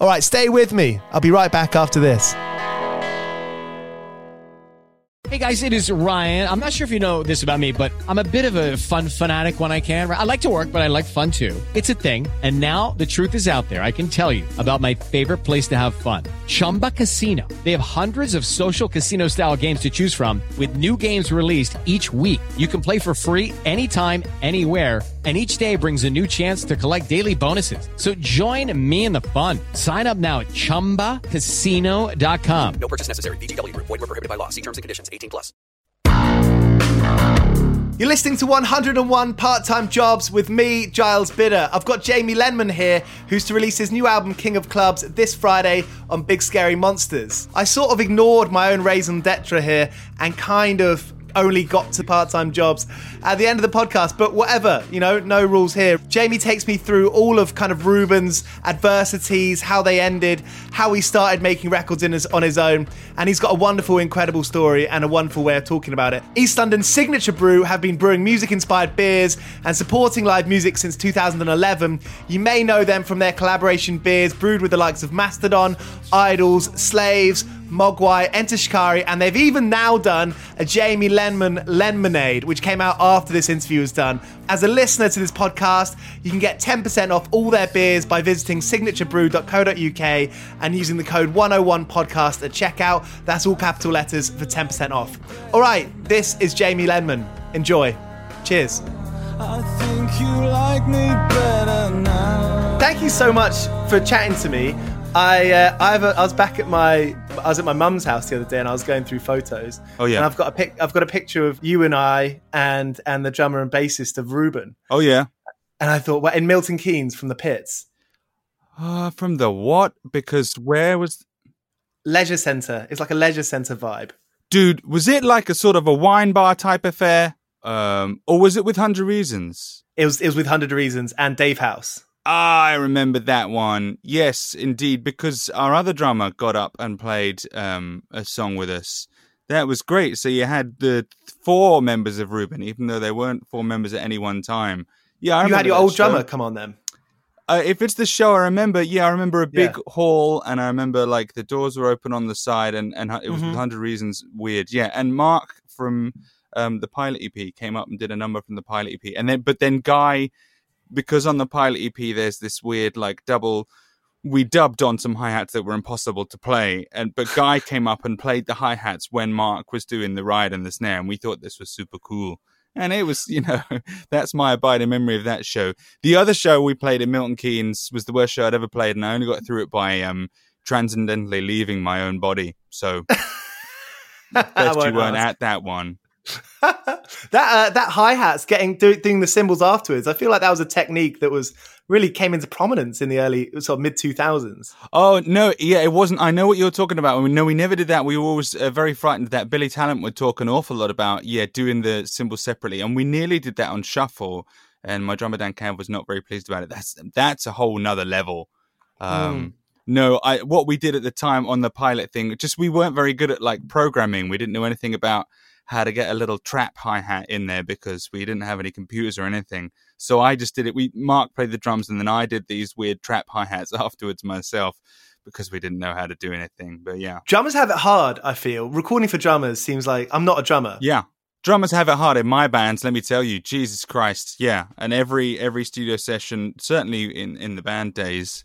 All right, stay with me. I'll be right back after this. Hey guys, it is Ryan. I'm not sure if you know this about me, but I'm a bit of a fun fanatic when I can. I like to work, but I like fun too. It's a thing. And now the truth is out there. I can tell you about my favorite place to have fun Chumba Casino. They have hundreds of social casino style games to choose from, with new games released each week. You can play for free anytime, anywhere and each day brings a new chance to collect daily bonuses. So join me in the fun. Sign up now at ChumbaCasino.com. No purchase necessary. VGW. Void were prohibited by law. See terms and conditions. 18 plus. You're listening to 101 Part-Time Jobs with me, Giles Bidder. I've got Jamie Lenman here, who's to release his new album King of Clubs this Friday on Big Scary Monsters. I sort of ignored my own raison d'etre here and kind of only got to part time jobs at the end of the podcast, but whatever, you know, no rules here. Jamie takes me through all of kind of Reuben's adversities, how they ended, how he started making records in his, on his own, and he's got a wonderful, incredible story and a wonderful way of talking about it. East London signature brew have been brewing music inspired beers and supporting live music since 2011. You may know them from their collaboration beers brewed with the likes of Mastodon, IDLES, Slaves, Mogwai, Enter Shikari, and they've even now done a Jamie Lenman Lemonade, which came out after this interview was done. As a listener to this podcast, you can get 10% off all their beers by visiting signaturebrew.co.uk and using the code 101podcast at checkout. That's all capital letters for 10% off. All right, this is Jamie Lenman. Enjoy. Cheers. Thank you so much for chatting to me. I uh, I, have a, I was back at my I was at my mum's house the other day and I was going through photos. Oh yeah, and I've got a pic. I've got a picture of you and I and and the drummer and bassist of Reuben. Oh yeah, and I thought, well, in Milton Keynes from the pits. Uh, from the what? Because where was leisure centre? It's like a leisure centre vibe. Dude, was it like a sort of a wine bar type affair, um, or was it with Hundred Reasons? It was. It was with Hundred Reasons and Dave House. I remember that one. Yes, indeed, because our other drummer got up and played um, a song with us. That was great. So you had the four members of Reuben, even though they weren't four members at any one time. Yeah, I you had your old show. drummer come on then. Uh, if it's the show, I remember. Yeah, I remember a big Yeah. hall, and I remember like the doors were open on the side, and and it was Mhm. Hundred Reasons weird. Yeah, and Mark from um, the pilot EP came up and did a number from the pilot EP, and then but then Guy, because on the pilot EP there's this weird like double. We dubbed on some hi hats that were impossible to play, and but Guy came up and played the hi hats when Mark was doing the ride and the snare, and we thought this was super cool. And it was, you know, that's my abiding memory of that show. The other show we played in Milton Keynes was the worst show I'd ever played, and I only got through it by um, transcendentally leaving my own body. So best you weren't ask. at that one. that uh, that hi hats getting do, doing the cymbals afterwards. I feel like that was a technique that was really came into prominence in the early sort of mid two thousands. Oh no, yeah, it wasn't. I know what you're talking about. No, we never did that. We were always uh, very frightened that Billy Talent would talk an awful lot about yeah doing the cymbals separately, and we nearly did that on shuffle. And my drummer Dan Cav was not very pleased about it. That's that's a whole nother level. Um, No, I what we did at the time on the pilot thing, just we weren't very good at like programming. We didn't know anything about how to get a little trap hi hat in there because we didn't have any computers or anything. So I just did it. We Mark played the drums and then I did these weird trap hi hats afterwards myself because we didn't know how to do anything. But yeah, Drummers have it hard. I feel recording for drummers seems like I'm not a drummer. yeah. Drummers have it hard in my bands. Let me tell you, Jesus Christ, yeah. And every every studio session, certainly in in the band days,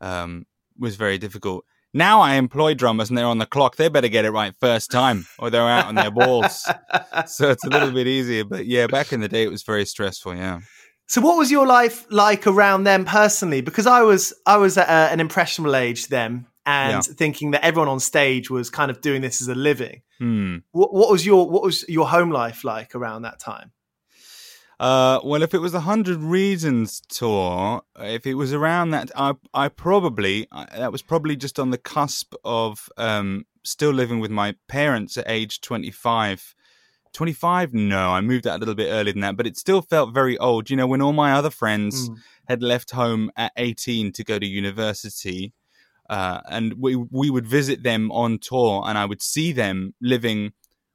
um, was very difficult. Now I employ drummers and they're on the clock. They better get it right first time, or they're out on their balls. so it's a little bit easier. But yeah, back in the day, it was very stressful. Yeah. So, what was your life like around them personally? Because I was I was at uh, an impressionable age then, and Yeah. thinking that everyone on stage was kind of doing this as a living. Hmm. What, what was your what was your home life like around that time? Uh, well, if it was the Hundred Reasons tour, if it was around that, I, I probably I, that was probably just on the cusp of um, still living with my parents at age twenty five. 25 no i moved out a little bit earlier than that but it still felt very old you know when all my other friends Mm. had left home at 18 to go to university uh, and we we would visit them on tour and i would see them living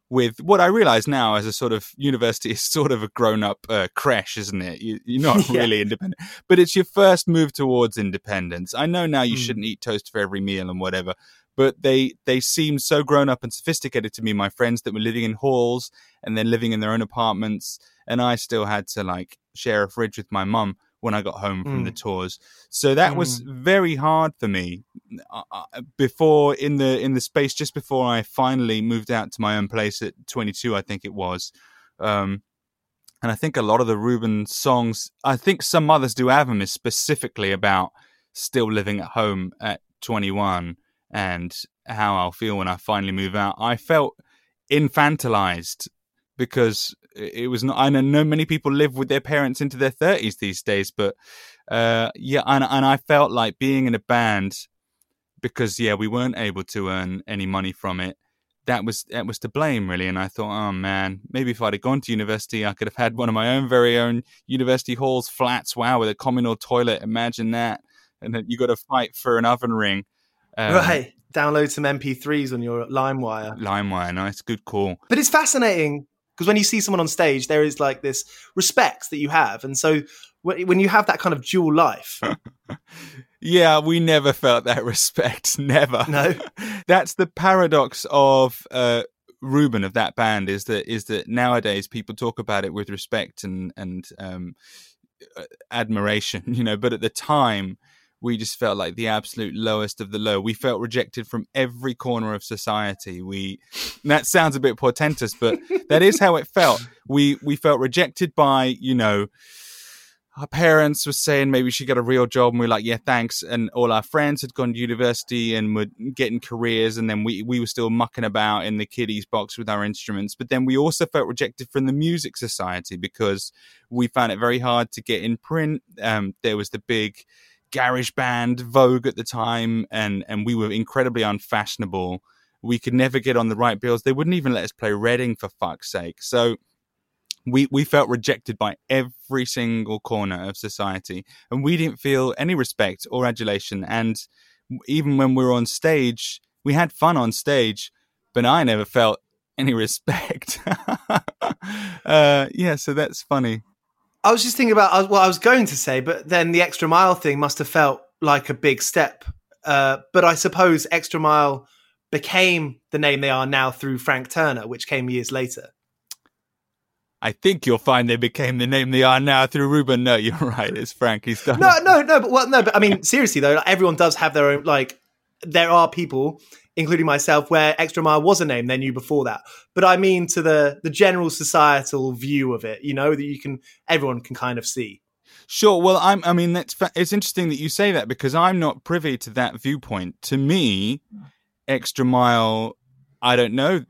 with what I realize now as a sort of university is sort of a grown up uh, crash, isn't it? You, you're not Yeah. really independent, but it's your first move towards independence. I know now you Mm. shouldn't eat toast for every meal and whatever, but they they seemed so grown up and sophisticated to me. My friends that were living in halls and then living in their own apartments, and I still had to like share a fridge with my mum when I got home from Mm. the tours. So that was very hard for me uh, uh, before in the in the space just before I finally moved out to my own place at 22 I think it was um and I think a lot of the Reuben songs I think some mothers do have them is specifically about still living at home at 21 and how I'll feel when I finally move out I felt infantilized because it was not I know many people live with their parents into their 30s these days but uh yeah and and I felt like being in a band because yeah we weren't able to earn any money from it that was that was to blame really and I thought oh man maybe if I'd have gone to university I could have had one of my own very own university halls flats wow with a communal toilet imagine that and then you got to fight for an oven ring um, right. Download some MP3s on your LimeWire. LimeWire nice good call But it's fascinating because when you see someone on stage, there is like this respect that you have, and so wh- when you have that kind of dual life, Yeah, we never felt that respect. Never. No? That's the paradox of uh Reuben of that band is that is that nowadays people talk about it with respect and and um admiration, you know, but at the time we just felt like the absolute lowest of the low. We felt rejected from every corner of society. We that sounds a bit portentous, but that is how it felt. We we felt rejected by, you know, our parents were saying maybe she got a real job and we are like yeah thanks and all our friends had gone to university and were getting careers and then we, we were still mucking about in the kiddies box with our instruments but then we also felt rejected from the music society because we found it very hard to get in print um, there was the big garage band vogue at the time and and we were incredibly unfashionable we could never get on the right bills they wouldn't even let us play reading for fuck's sake so we we felt rejected by every single corner of society and we didn't feel any respect or adulation and even when we were on stage we had fun on stage but i never felt any respect. uh, yeah, so that's funny. I was just thinking about uh, what I was going to say, but then the extra mile thing must have felt like a big step. Uh, but I suppose extra mile became the name they are now through Frank Turner, which came years later. I think you'll find they became the name they are now through Reuben. No, you're right. It's Frank. He's done. No, no, no. But well, no. But I mean, seriously though, like, everyone does have their own. Like, there are people, including myself, where Extra Mile was a name they knew before that. But I mean, to the the general societal view of it, you know, that you can everyone can kind of see. Sure. Well, I'm. I mean, that's it's interesting that you say that because I'm not privy to that viewpoint. To me, Extra Mile. I don't know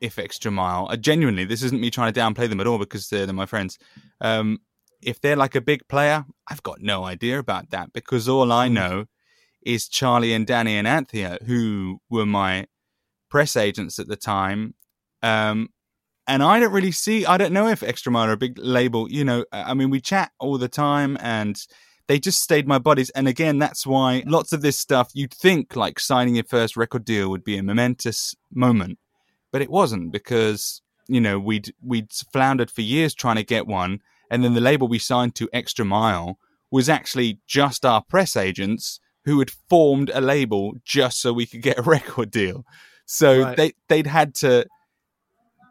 if Extra Mile. Uh, genuinely, this isn't me trying to downplay them at all because they're, they're my friends. Um, if they're like a big player, I've got no idea about that because all I Mm. know is Charlie and Danny and Anthea, who were my press agents at the time. Um, and I don't really see, I don't know if Extra Mile are a big label. You know, I mean, we chat all the time and they just stayed my buddies. And again, that's why lots of this stuff you'd think like signing your first record deal would be a momentous moment, but it wasn't because you know we'd we'd floundered for years trying to get one, and then the label we signed to, Extra Mile, was actually just our press agents who had formed a label just so we could get a record deal. So Right. they they'd had to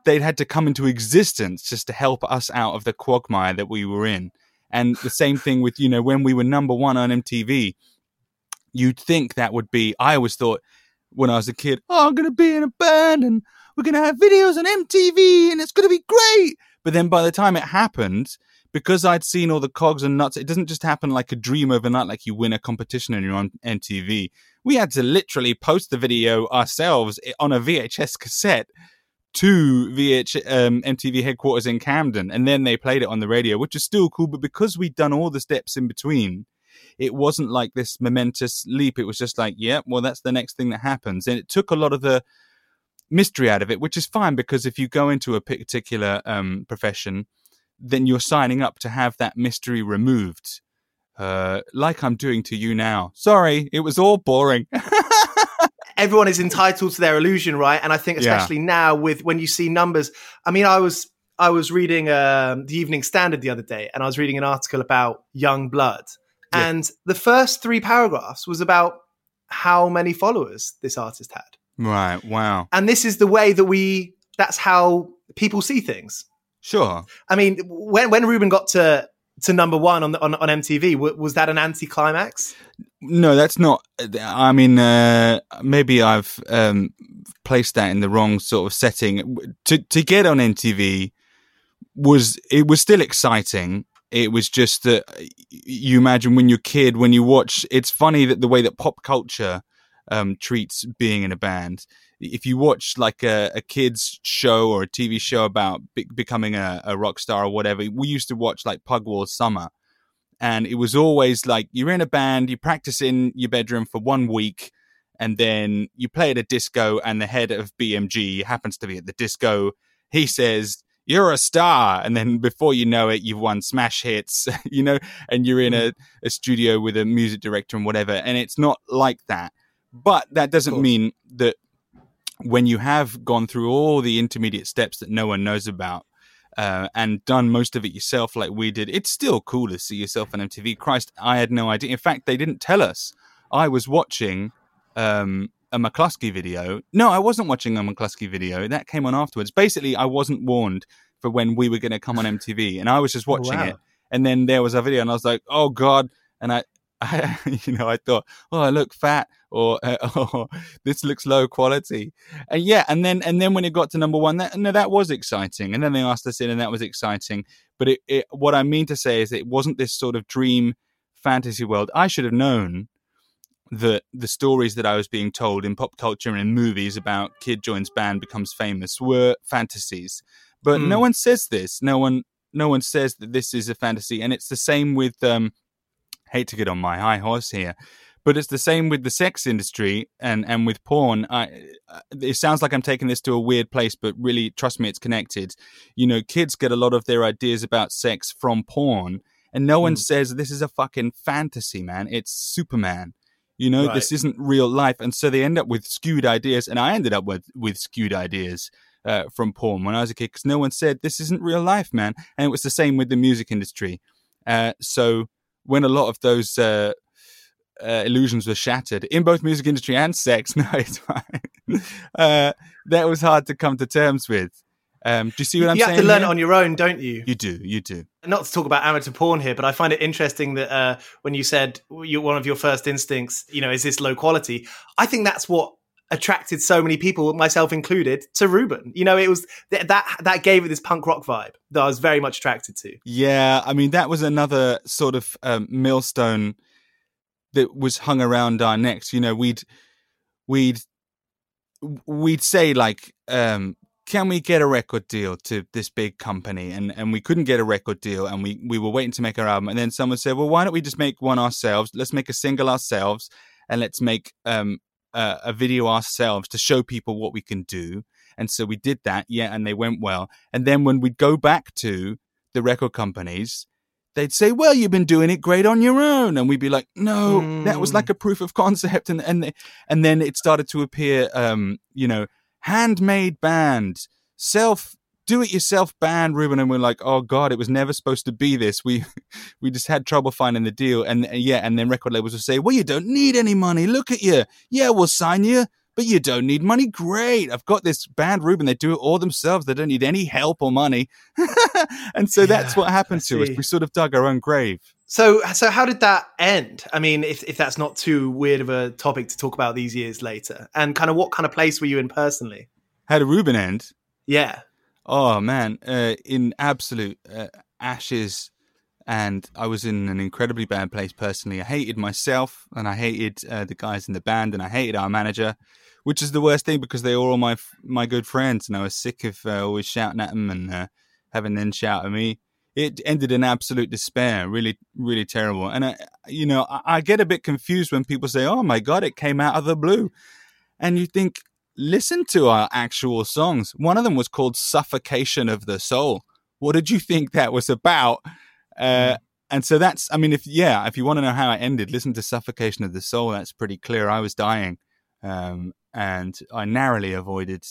they'd had to come into existence just to help us out of the quagmire that we were in. And the same thing with, you know, when we were number one on MTV, you'd think that would be, I always thought when I was a kid, oh, I'm going to be in a band and we're going to have videos on MTV and it's going to be great. But then by the time it happened, because I'd seen all the cogs and nuts, it doesn't just happen like a dream overnight, like you win a competition and you're on MTV. We had to literally post the video ourselves on a VHS cassette to VH um, MTV headquarters in Camden, and then they played it on the radio, which is still cool. But because we'd done all the steps in between, it wasn't like this momentous leap. It was just like, yeah, well, that's the next thing that happens, and it took a lot of the mystery out of it, which is fine because if you go into a particular um, profession, then you're signing up to have that mystery removed. Uh, like I'm doing to you now. Sorry, it was all boring. everyone is entitled to their illusion, right? And I think Yeah. especially now with when you see numbers. I mean, I was I was reading um, the Evening Standard the other day, and I was reading an article about Yungblud, Yeah. and the first three paragraphs was about how many followers this artist had, right. Wow. and this is the way that we. That's how people see things. Sure. I mean, when when Reuben got to to number one on the, on, on MTV, w- was that an anticlimax? No, that's not. I mean, uh, maybe I've um, placed that in the wrong sort of setting. To to get on MTV was it was still exciting. It was just that you imagine when you're a kid, when you watch. It's funny that the way that pop culture um, treats being in a band. If you watch like a, a kids show or a TV show about be- becoming a, a rock star or whatever, we used to watch like Pugwall Summer and it was always like you're in a band, you practice in your bedroom for one week, and then you play at a disco, and the head of BMG happens to be at the disco. He says, You're a star. And then before you know it, you've won smash hits, you know, and you're in a, a studio with a music director and whatever. And it's not like that. But that doesn't mean that when you have gone through all the intermediate steps that no one knows about, uh, and done most of it yourself like we did, it's still cool to see yourself on MTV. Christ, I had no idea. In fact, they didn't tell us. I was watching um, a McCluskey video. No, I wasn't watching a McCluskey video. That came on afterwards. Basically, I wasn't warned for when we were going to come on MTV, and I was just watching wow. it. And then there was a video, and I was like, "Oh God!" And I, I you know, I thought, "Oh, I look fat," or uh, "Oh, this looks low quality." And yeah, and then and then when it got to number one, that no, that was exciting. And then they asked us in, and that was exciting. But it, it, what I mean to say is, it wasn't this sort of dream fantasy world. I should have known that the stories that I was being told in pop culture and in movies about kid joins band becomes famous were fantasies. But Mm. no one says this. No one no one says that this is a fantasy. And it's the same with um hate to get on my high horse here. But it's the same with the sex industry and, and with porn. I, uh, it sounds like I'm taking this to a weird place, but really, trust me, it's connected. You know, kids get a lot of their ideas about sex from porn, and no one Mm. says this is a fucking fantasy, man. It's Superman. You know, Right. this isn't real life. And so they end up with skewed ideas, and I ended up with, with skewed ideas uh, from porn when I was a kid because no one said this isn't real life, man. And it was the same with the music industry. Uh, so when a lot of those uh, uh, illusions were shattered in both music industry and sex, no, it's fine. Uh, that was hard to come to terms with. Um, do you see what I'm you saying? You have to learn here? it on your own, don't you? You do, you do. Not to talk about amateur porn here, but I find it interesting that uh, when you said you, one of your first instincts, you know, is this low quality? I think that's what attracted so many people, myself included, to Reuben. You know, it was th- that that gave it this punk rock vibe that I was very much attracted to. Yeah, I mean that was another sort of um, millstone that was hung around our necks. You know, we'd we'd we'd say like, um, "Can we get a record deal to this big company?" And and we couldn't get a record deal, and we we were waiting to make our album, and then someone said, "Well, why don't we just make one ourselves? Let's make a single ourselves, and let's make um a, a video ourselves to show people what we can do." And so we did that, yeah, and they went well. And then when we'd go back to the record companies, they'd say, "Well, you've been doing it great on your own," and we'd be like, "No, that was like a proof of concept." And and and then it started to appear, um, you know, handmade band, self do it yourself band, Reuben, and we're like, "Oh God, it was never supposed to be this." We we just had trouble finding the deal, and yeah, and then record labels would say, "Well, you don't need any money. Look at you. Yeah, we'll sign you." But you don't need money. Great. I've got this band, Reuben. They do it all themselves. They don't need any help or money. and so that's Yeah, what happened to us. We sort of dug our own grave. So, so how did that end? I mean, if if that's not too weird of a topic to talk about these years later, and kind of what kind of place were you in personally? How did Reuben end? Yeah, Oh man, uh, in absolute uh, ashes, and I was in an incredibly bad place personally. I hated myself, and I hated uh, the guys in the band, and I hated our manager, which is the worst thing because they were all my my good friends, and I was sick of uh, always shouting at them and uh, having them shout at me. It ended in absolute despair, really, really terrible. And I, you know, I, I get a bit confused when people say, "Oh my god, it came out of the blue," and you think listen to our actual songs. One of them was called Suffocation of the Soul. What did you think that was about? Uh, and so that's, I mean, if, yeah, if you want to know how it ended, listen to Suffocation of the Soul. That's pretty clear. I was dying. Um, and I narrowly avoided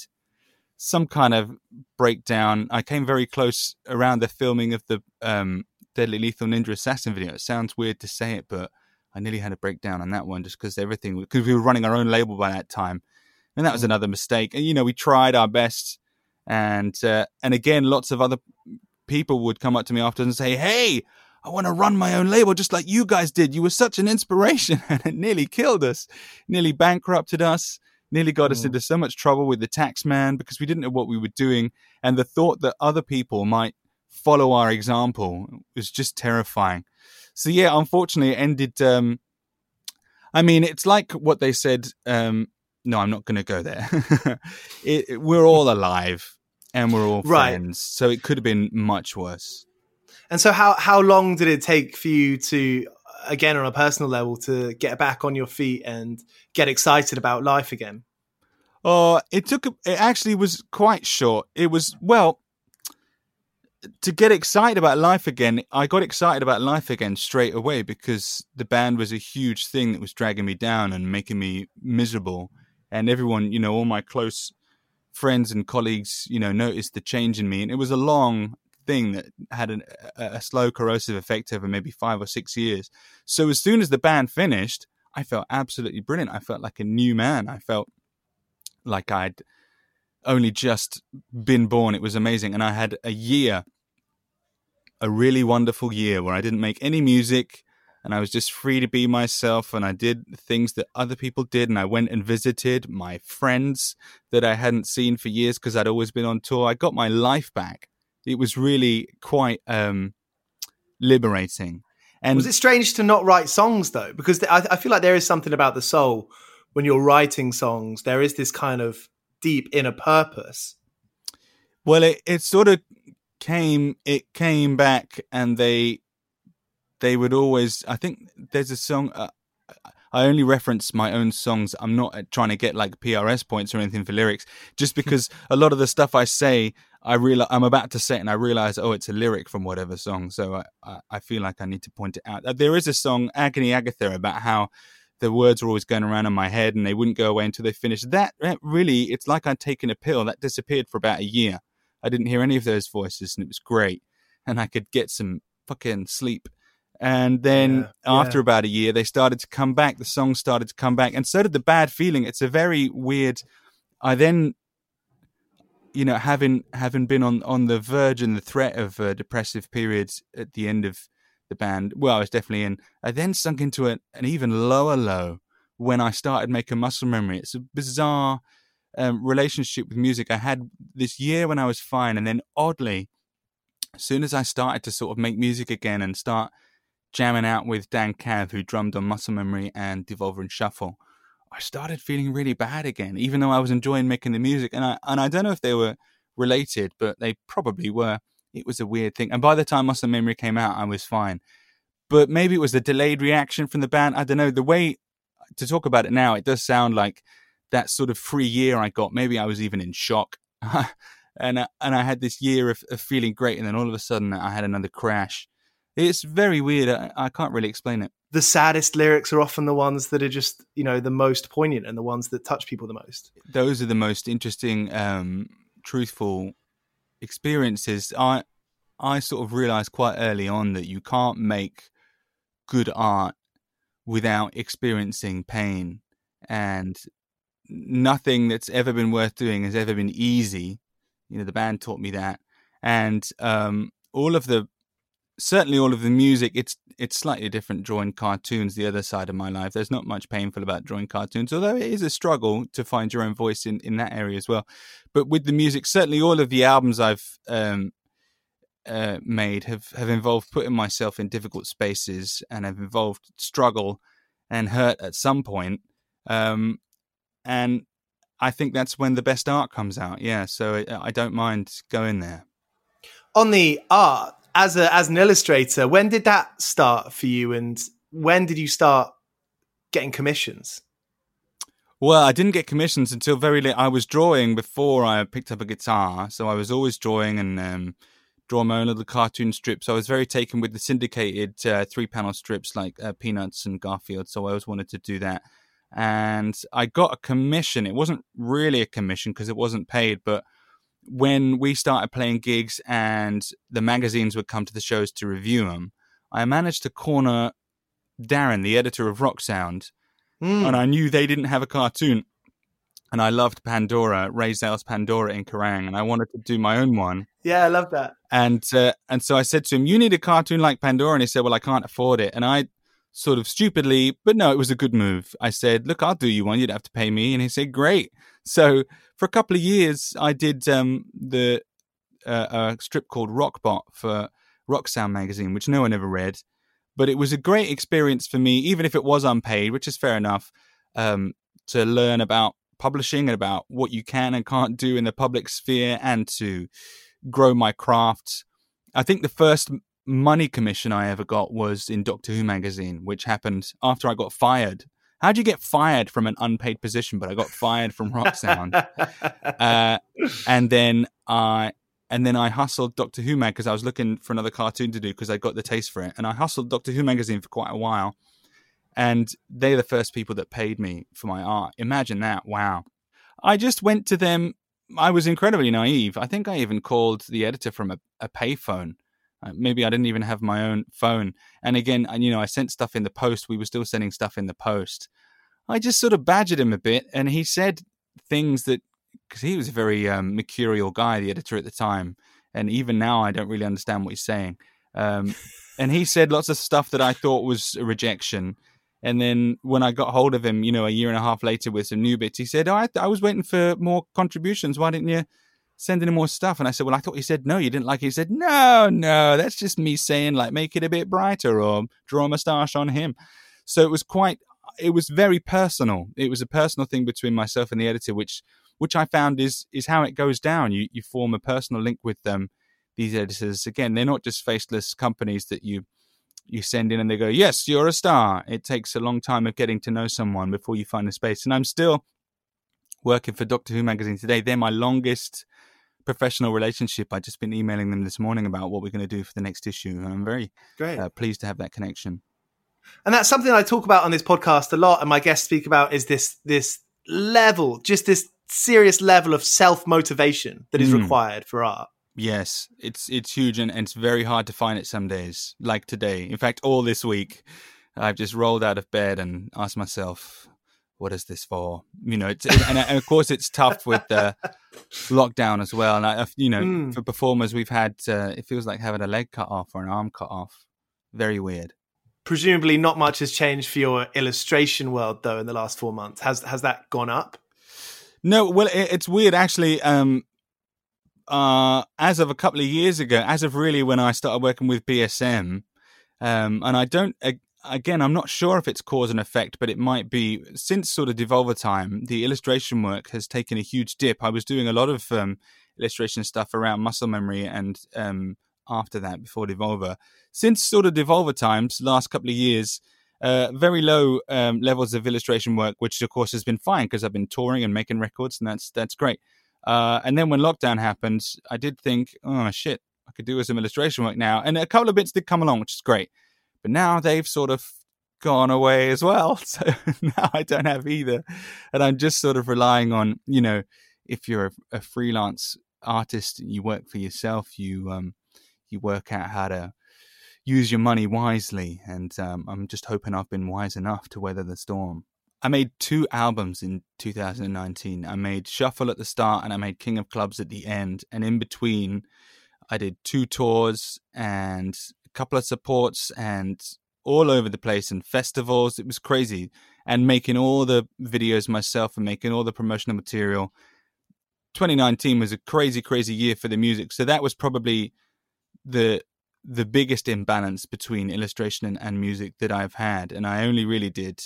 some kind of breakdown. I came very close around the filming of the um, Deadly Lethal Ninja Assassin video. It sounds weird to say it, but I nearly had a breakdown on that one just because everything, because we were running our own label by that time and that was another mistake. And you know, we tried our best, and uh, and again, lots of other people would come up to me after and say, "Hey, I want to run my own label just like you guys did. You were such an inspiration, and it nearly killed us, nearly bankrupted us." Nearly got us into so much trouble with the tax man because we didn't know what we were doing. And the thought that other people might follow our example was just terrifying. So, yeah, unfortunately, it ended. Um, I mean, it's like what they said um, no, I'm not going to go there. it, it- we're all alive and we're all Right. friends, so it could have been much worse. and so how how long did it take for you to, again, on a personal level, to get back on your feet and get excited about life again? Oh, it took. It actually was quite short. It was well to get excited about life again. I got excited about life again straight away because the band was a huge thing that was dragging me down and making me miserable. And everyone, you know, all my close friends and colleagues, you know, noticed the change in me. And it was a long thing that had an, a, a slow corrosive effect over maybe five or six years. So as soon as the band finished, I felt absolutely brilliant. I felt like a new man. I felt like I'd only just been born. It was amazing. And I had a year, a really wonderful year where I didn't make any music and I was just free to be myself. And I did things that other people did. And I went and visited my friends that I hadn't seen for years because I'd always been on tour. I got my life back. It was really quite um, liberating. And Was it strange to not write songs though? Because I, I feel like there is something about the soul when you're writing songs. There is this kind of deep inner purpose. Well, it, it sort of came it came back, and they they would always. I think there's a song. Uh, I only reference my own songs. I'm not uh, trying to get like PRS points or anything for lyrics, just because a lot of the stuff I say, I realize I'm about to say it, and I realize, oh, it's a lyric from whatever song. So I, I, I feel like I need to point it out. Uh, There is a song, Agony Agatha, about how the words were always going around in my head and they wouldn't go away until they finished. That, that really, it's like I'd taken a pill that disappeared for about a year. I didn't hear any of those voices and it was great. And I could get some fucking sleep. And then Yeah, after yeah. about a year, they started to come back. The songs started to come back. And so did the bad feeling. It's a very weird. I then, you know, having having been on, on the verge and the threat of uh, depressive periods at the end of the band, well, I was definitely in. I then sunk into a, an even lower low when I started making muscle memory. It's a bizarre um, relationship with music. I had this year when I was fine, and then oddly, as soon as I started to sort of make music again and start jamming out with Dan Cav, who drummed on Muscle Memory and Devolver and Shuffle, I started feeling really bad again, even though I was enjoying making the music. And I and I don't know if they were related, but they probably were. It was a weird thing. And by the time Muscle Memory came out, I was fine. But maybe it was the delayed reaction from the band. I don't know. The way to talk about it now, it does sound like that sort of free year I got. Maybe I was even in shock. and I, and I had this year of, of feeling great, and then all of a sudden I had another crash. It's very weird. I, I can't really explain it. The saddest lyrics are often the ones that are just, you know, the most poignant and the ones that touch people the most. Those are the most interesting, um, truthful experiences. I I sort of realized quite early on that you can't make good art without experiencing pain, and nothing that's ever been worth doing has ever been easy. You know, the band taught me that, and um, all of the certainly all of the music it's it's slightly different drawing cartoons the other side of my life. There's not much painful about drawing cartoons although it is a struggle to find your own voice in in that area as well. But with the music certainly all of the albums i've um uh, made have have involved putting myself in difficult spaces and have involved struggle and hurt at some point um and i think that's when the best art comes out. Yeah so i, I don't mind going there. On the art, as a as an illustrator, when did that start for you and when did you start getting commissions? Well, I didn't get commissions until very late. I was drawing before I picked up a guitar, so I was always drawing and um, my own little cartoon strips. I was very taken with the syndicated uh, three-panel strips like uh, Peanuts and Garfield, so I always wanted to do that. And I got a commission. It wasn't really a commission because it wasn't paid, but when we started playing gigs and the magazines would come to the shows to review them, I managed to corner Darren, the editor of Rock Sound, Hmm. and I knew they didn't have a cartoon. And I loved Pandora, Ray Zales Pandora in Kerrang, and I wanted to do my own one. Yeah, I love that. And uh, and so I said to him, "You need a cartoon like Pandora," and he said, "Well, I can't afford it." And I sort of stupidly, but no, it was a good move. I said, "Look, I'll do you one. You'd have to pay me." And he said, "Great." So for a couple of years, I did um, the uh, a strip called Rockbot for Rock Sound magazine, which no one ever read. But it was a great experience for me, even if it was unpaid, which is fair enough, um, to learn about publishing and about what you can and can't do in the public sphere and to grow my craft. I think the first money commission I ever got was in Doctor Who magazine, which happened after I got fired. How do you get fired from an unpaid position? But I got fired from Rock Sound, uh, and then I and then I hustled Doctor Who mag because I was looking for another cartoon to do because I got the taste for it, and I hustled Doctor Who magazine for quite a while, and they're the first people that paid me for my art. Imagine that! Wow. I just went to them. I was incredibly naive. I think I even called the editor from a, a payphone. Uh, maybe I didn't even have my own phone. And again, you know, I sent stuff in the post. We were still sending stuff in the post. I just sort of badgered him a bit, and he said things that because he was a very um, mercurial guy, the editor at the time, and even now I don't really understand what he's saying. Um, and he said lots of stuff that I thought was a rejection. And then when I got hold of him, you know, a year and a half later with some new bits, he said, oh, I, I was waiting for more contributions. Why didn't you send any more stuff? And I said, Well, I thought you said no, you didn't like it. He said, No, no, that's just me saying, like, make it a bit brighter or draw a moustache on him. So it was quite, it was very personal. It was a personal thing between myself and the editor, which which I found is is how it goes down. You you form a personal link with them. These editors, again, they're not just faceless companies that you you send in and they go, yes, you're a star. It takes a long time of getting to know someone before you find a space. And I'm still working for Doctor Who magazine today. They're my longest professional relationship. I've just been emailing them this morning about what we're going to do for the next issue, and I'm very Great. uh, pleased to have that connection. And that's something I talk about on this podcast a lot, and my guests speak about is this this level, just this serious level of self motivation that is Mm. required for art. Yes, it's it's huge and, and it's very hard to find it some days, like today. In fact, all this week, I've just rolled out of bed and asked myself, "What is this for?" You know, it's and, and of course it's tough with the lockdown as well. And I, you know, Mm. for performers, we've had uh, it feels like having a leg cut off or an arm cut off. Very weird. Presumably, not much has changed for your illustration world though in the last four months. Has has that gone up? No, well, it, it's weird actually. Um, uh, as of a couple of years ago, as of really when I started working with BSM, um, and I don't. ag- Again, I'm not sure if it's cause and effect, but it might be. Since sort of Devolver time, the illustration work has taken a huge dip. I was doing a lot of um, illustration stuff around muscle memory, and um, after that, before Devolver. Since sort of Devolver times, last couple of years, uh, very low um, levels of illustration work, which of course has been fine because I've been touring and making records, and that's that's great. Uh, and then when lockdown happened, I did think, oh shit, I could do some illustration work now, and a couple of bits did come along, which is great. But now they've sort of gone away as well, so now I don't have either, and I'm just sort of relying on, you know, if you're a, a freelance artist and you work for yourself, you um, you work out how to use your money wisely. And um, I'm just hoping I've been wise enough to weather the storm. I made two albums in 2019. I made Shuffle at the start and I made King of Clubs at the end. And in between, I did two tours and couple of supports and all over the place and festivals. It was crazy. And making all the videos myself and making all the promotional material. 2019 was a crazy, crazy year for the music. So that was probably the the biggest imbalance between illustration and, and music that I've had, and I only really did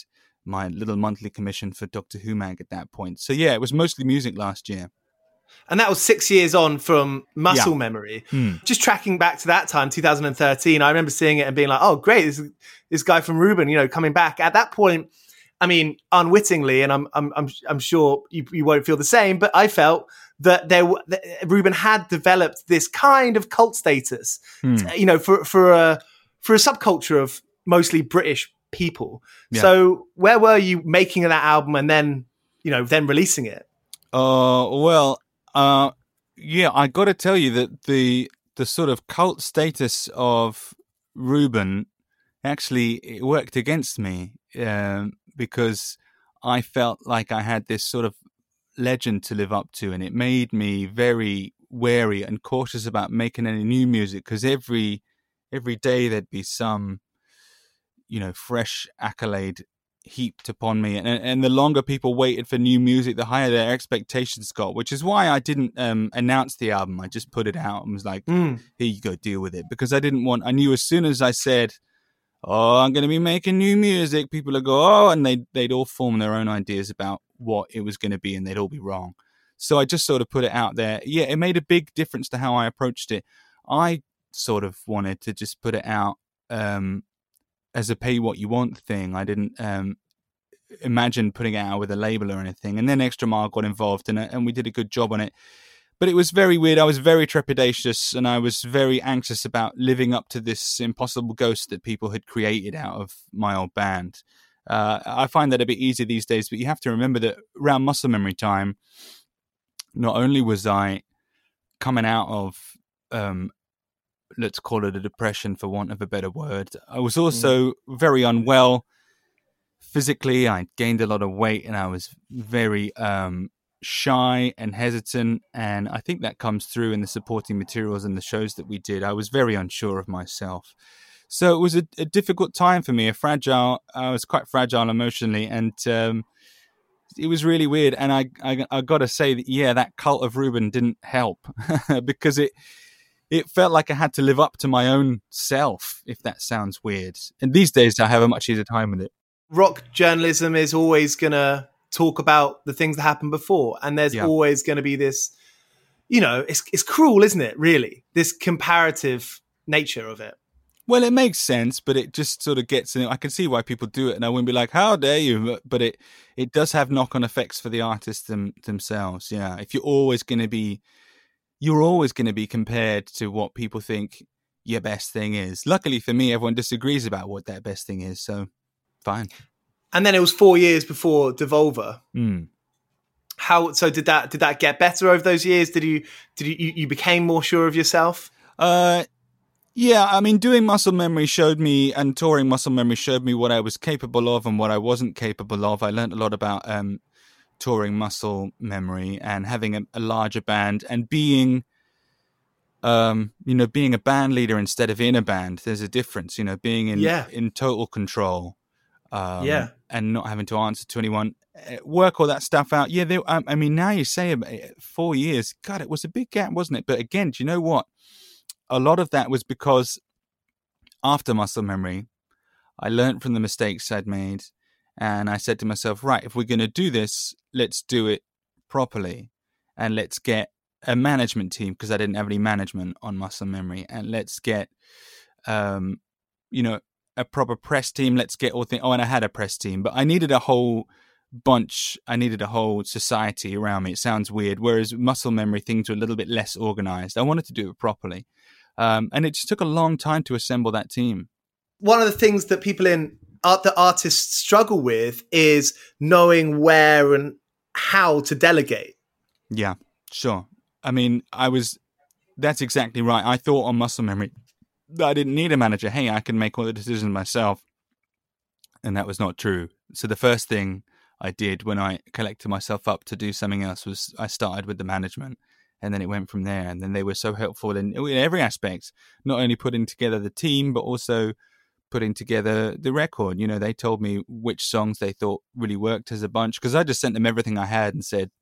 my little monthly commission for Doctor Who mag at that point. So yeah, it was mostly music last year. And that was six years on from Muscle Yeah. Memory. Hmm. Just tracking back to that time, 2013, I remember seeing it and being like, oh, great, this, this guy from Reuben, you know, coming back. At that point, I mean, unwittingly, and I'm, I'm, I'm, I'm sure you, you won't feel the same, but I felt that there, that Reuben had developed this kind of cult status, Hmm. you know, for, for a, for a subculture of mostly British people. Yeah. So where were you making that album and then, you know, then releasing it? Uh, well, uh, yeah, I got to tell you that the the sort of cult status of Reuben actually worked against me um, because I felt like I had this sort of legend to live up to, and it made me very wary and cautious about making any new music because every every day there'd be some you know fresh accolade heaped upon me. And and the longer people waited for new music the higher their expectations got which is why I didn't um announce the album. I just put it out and was like Mm. here you go deal with it. Because I didn't want I knew as soon as I said oh I'm going to be making new music people would go oh and they they'd all form their own ideas about what it was going to be and they'd all be wrong. So I just sort of put it out there. Yeah it made a big difference to how I approached it. I sort of wanted to just put it out um as a pay what you want thing. I didn't um, imagine putting it out with a label or anything. And then Extra Mile got involved in it, and we did a good job on it. But it was very weird. I was very trepidatious, and I was very anxious about living up to this impossible ghost that people had created out of my old band. Uh, I find that a bit easier these days, but you have to remember that around muscle memory time, not only was I coming out of um, let's call it a depression for want of a better word. I was also very unwell physically. I gained a lot of weight and I was very um, shy and hesitant. And I think that comes through in the supporting materials and the shows that we did. I was very unsure of myself. So it was a, a difficult time for me, a fragile, I was quite fragile emotionally. And, um, it was really weird, and I I, I got to say that yeah, that cult of Reuben didn't help because it it felt like I had to live up to my own self, if that sounds weird. And these days, I have a much easier time with it. rock journalism is always going to talk about the things that happened before and there's Yeah. always going to be this you know it's it's cruel isn't it really this comparative nature of it Well, it makes sense, but it just sort of gets in. I can see why people do it, and I wouldn't be like, "How dare you!" But it it does have knock on effects for the artists them, themselves. Yeah, if you're always going to be, you're always going to be compared to what people think your best thing is. Luckily for me, everyone disagrees about what their best thing is, so fine. And then it was four years before Devolver. Mm. How so? Did that did that get better over those years? Did you did you you became more sure of yourself? Uh, yeah, I mean, doing muscle memory showed me, and touring muscle memory showed me what I was capable of and what I wasn't capable of. I learned a lot about um, touring muscle memory and having a, a larger band and being, um, you know, being a band leader instead of in a band. There's a difference, you know, being in Yeah. in total control. Um, Yeah. and not having to answer to anyone. Uh, Work all that stuff out. Yeah, they, um, I mean, now you say it, four years. God, it was a big gap, wasn't it? But again, do you know what? A lot of that was because after muscle memory, I learned from the mistakes I'd made, and I said to myself, right, if we're going to do this, let's do it properly, and let's get a management team because I didn't have any management on muscle memory, and let's get, um, you know, a proper press team. Let's get all things. Oh, and I had a press team, but I needed a whole bunch. I needed a whole society around me. It sounds weird. Whereas muscle memory things were a little bit less organized. I wanted to do it properly, um, and it just took a long time to assemble that team. One of the things that people in art that artists struggle with is knowing where and how to delegate. Yeah, sure. I mean, I was. That's exactly right. I thought on muscle memory that I didn't need a manager. Hey, I can make all the decisions myself, and that was not true. So the first thing I did when I collected myself up to do something else was I started with the management, and then it went from there. And then they were so helpful in, in every aspect, not only putting together the team, but also putting together the record. You know, they told me which songs they thought really worked as a bunch because I just sent them everything I had and said,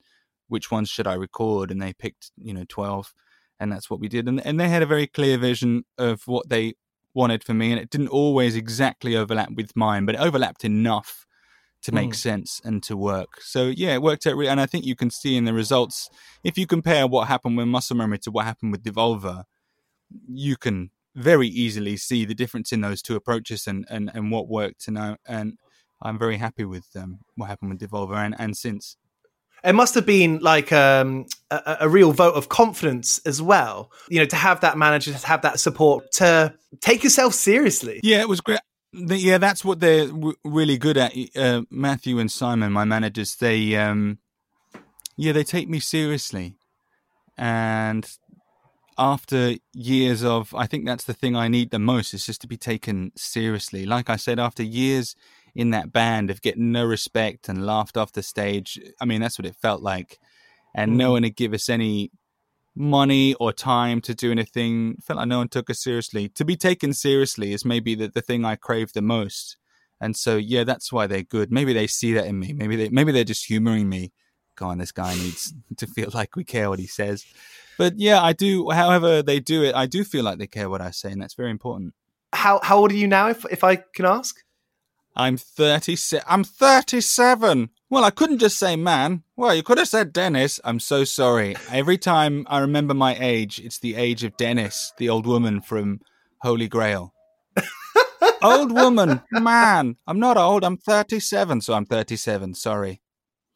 which ones should I record? And they picked, you know, 12. And that's what we did. And, and they had a very clear vision of what they wanted for me. And it didn't always exactly overlap with mine, but it overlapped enough to make Mm. sense and to work. So, yeah, it worked out really. And I think you can see in the results, if you compare what happened with Muscle Memory to what happened with Devolver, you can very easily see the difference in those two approaches and, and, and what worked. And, I, and I'm very happy with um, what happened with Devolver and, and since. It must have been like um, a, a real vote of confidence as well. You know, to have that manager, to have that support, to take yourself seriously. Yeah, it was great. The, yeah, that's what they're w- really good at. Uh, Matthew and Simon, my managers, they um, yeah, they take me seriously, and after years of, I think that's the thing I need the most is just to be taken seriously. Like I said, after years in that band of getting no respect and laughed off the stage, I mean, that's what it felt like, and mm. no one would give us any money or time to do anything. Felt like no one took us seriously. To be taken seriously is maybe the, the thing I crave the most. And so yeah, that's why they're good. Maybe they see that in me. Maybe they maybe they're just humoring me. Go on, this guy needs to feel like we care what he says. But yeah, I do however they do it, I do feel like they care what I say, and that's very important. How how old are you now, if if I can ask? I'm 37. I'm 37. Well, I couldn't just say man. Well, you could have said Dennis. I'm so sorry. Every time I remember my age, it's the age of Dennis, the old woman from Holy Grail. old woman, man. I'm not old. I'm 37, so I'm 37. Sorry.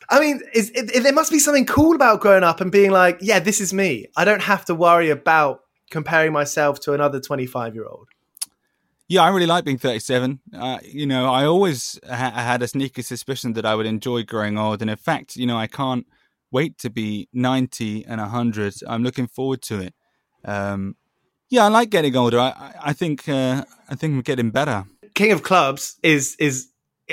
I mean, is, it, there must be something cool about growing up and being like, yeah, this is me. I don't have to worry about comparing myself to another 25 year old. Yeah, I really like being 37. Uh, you know, I always ha- had a sneaky suspicion that I would enjoy growing old. And in fact, you know, I can't wait to be 90 and 100. I'm looking forward to it. Um, yeah, I like getting older. I, I- I think uh, I think we're getting better. King of Clubs is is